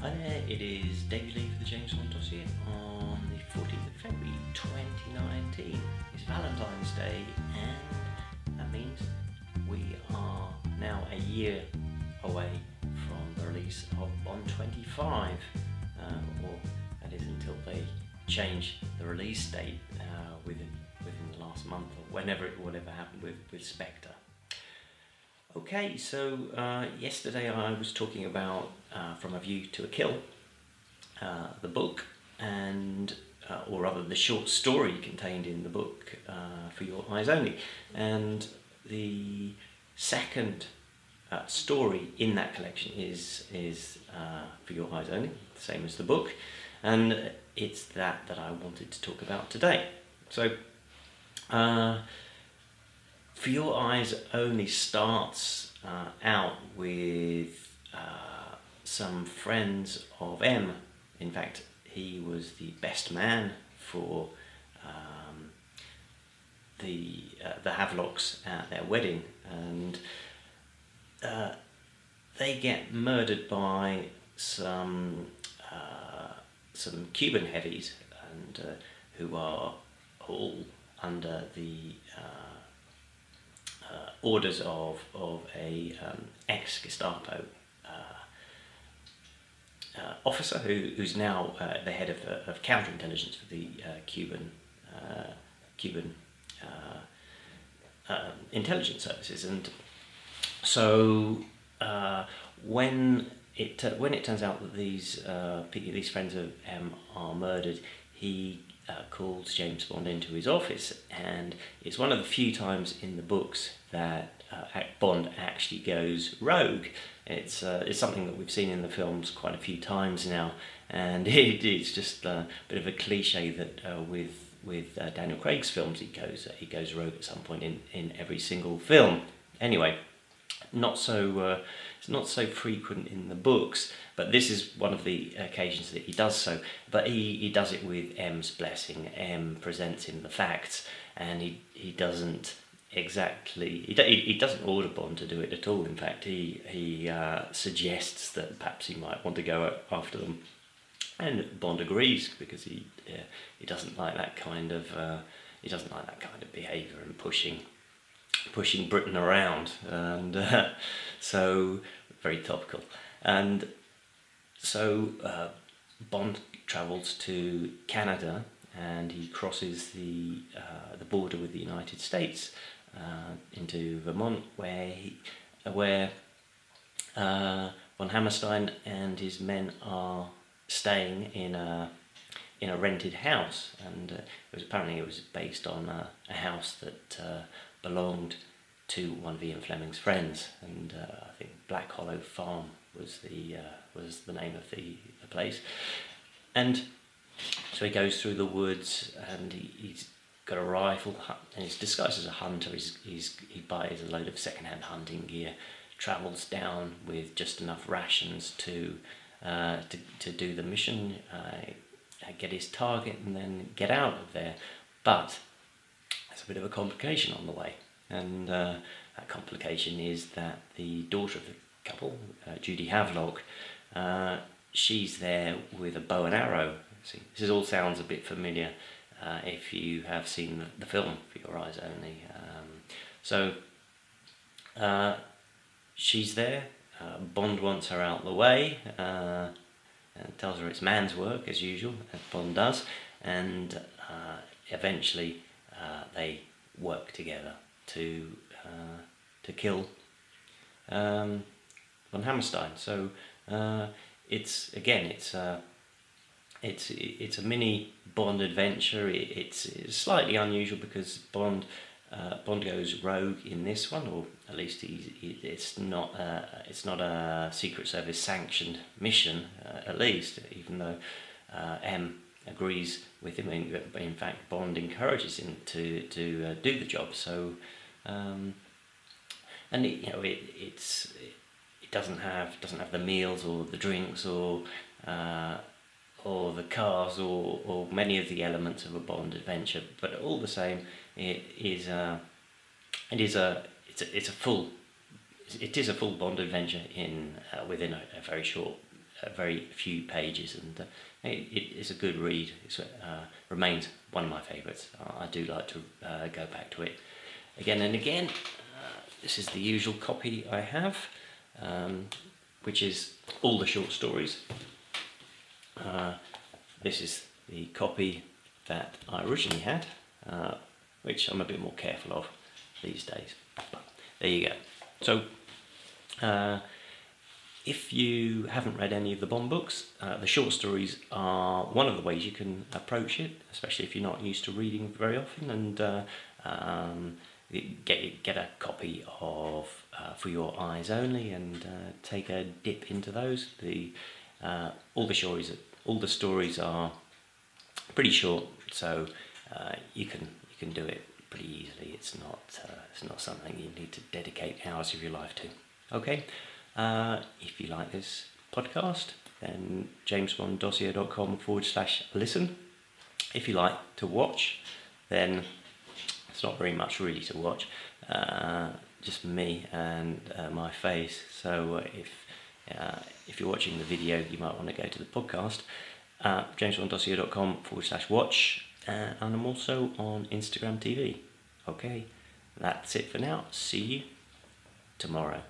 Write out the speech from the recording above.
Hi there, it is David Leigh for the James Bond dossier on the 14th of February 2019. It's Valentine's Day and that means we are now a year away from the release of Bond 25 uh, or that is until they change the release date uh, within, within the last month or whenever it will ever happen with, with Spectre. Okay, so uh, yesterday I was talking about uh, From a View to a Kill, uh, the book, and uh, or rather the short story contained in the book uh, for your eyes only, and the second uh, story in that collection is is for your eyes only, same as the book, and it's that that I wanted to talk about today. So. For Your Eyes only starts uh, out with uh, some friends of M. In fact, he was the best man for um, the uh, the Havelocks at their wedding, and uh, they get murdered by some uh, some Cuban heavies, and uh, who are all under the uh, orders of, of a um, ex-Gestapo uh, uh, officer who, who's now the head of, of counterintelligence for the Cuban Cuban um, intelligence services, and so when it uh, when it turns out that these uh, these friends of M are murdered, he uh, calls James Bond into his office, and it's one of the few times in the books that uh, Bond actually goes rogue. It's uh, it's something that we've seen in the films quite a few times now, and it, it's just a bit of a cliche that uh, with with uh, Daniel Craig's films he goes he goes rogue at some point in, in every single film. Anyway, not so uh, it's not so frequent in the books, but this is one of the occasions that he does so. But he, he does it with M's blessing. M presents him the facts, and he, he doesn't exactly he, he, doesn't order Bond to do it at all. In fact, he he uh, suggests that perhaps he might want to go after them, and Bond agrees because he yeah, he doesn't like that kind of uh, he doesn't like that kind of behaviour and pushing pushing Britain around, and uh, so very topical. And so uh, Bond travels to Canada and he crosses the uh, the border with the United States uh, into Vermont, where he, where uh, von Hammerstein and his men are staying in a in a rented house, and uh, it was apparently it was based on a, a house that belonged to one of Ian Fleming's friends, and uh, I think Black Hollow Farm was the uh, was the name of the, the place, and so he goes through the woods, and he, he's got a rifle, and he's disguised as a hunter. He's, he's he buys a load of second-hand hunting gear, travels down with just enough rations to uh, to to do the mission, uh, get his target, and then get out of there, but there's a bit of a complication on the way and uh, that complication is that the daughter of the couple, uh, Judy Havelock, uh, she's there with a bow and arrow. See, this all sounds a bit familiar uh, if you have seen the film for your eyes only. Um, so uh, she's there. Uh, Bond wants her out the way and tells her it's man's work as usual, as Bond does, and eventually they work together to uh, to kill um, von Hammerstein. So uh, it's again it's uh, it's it's a mini Bond adventure. It, it's, it's slightly unusual because Bond. Uh, Bond goes rogue in this one, or at least he's, he, it's not a, it's not a Secret Service sanctioned mission, uh, at least, even though uh, M agrees with him. In, fact, Bond encourages him to to uh, do the job. So um, and it, you know it, it's it, doesn't have doesn't have the meals or the drinks or uh, or the cars or, or many of the elements of a Bond adventure, but all the same, it is a, it is a it's a, it's a full it is a full Bond adventure in uh, within a, a, very short uh, very few pages, and uh, it, it's a good read. It uh, remains one of my favourites. I do like to uh, go back to it again and again. This is the usual copy I have, um, which is all the short stories. This is the copy that I originally had, uh, which I'm a bit more careful of these days. But there you go. So, uh, if you haven't read any of the Bond books, uh, the short stories are one of the ways you can approach it, especially if you're not used to reading very often, and uh, um, get get a copy of uh, For Your Eyes Only, and uh, take a dip into those. The uh, all the stories all the stories are pretty short, so uh, you can you can do it pretty easily. It's not it's not something you need to dedicate hours of your life to. Okay. Uh, if you like this podcast, then jamesbonddossier.com forward slash listen. If you like to watch, then it's not very much really to watch, uh, just me and uh, my face. So uh, if uh, if you're watching the video, you might want to go to the podcast, uh, jamesbonddossier.com forward slash watch, uh, and I'm also on Instagram TV. Okay, that's it for now. See you tomorrow.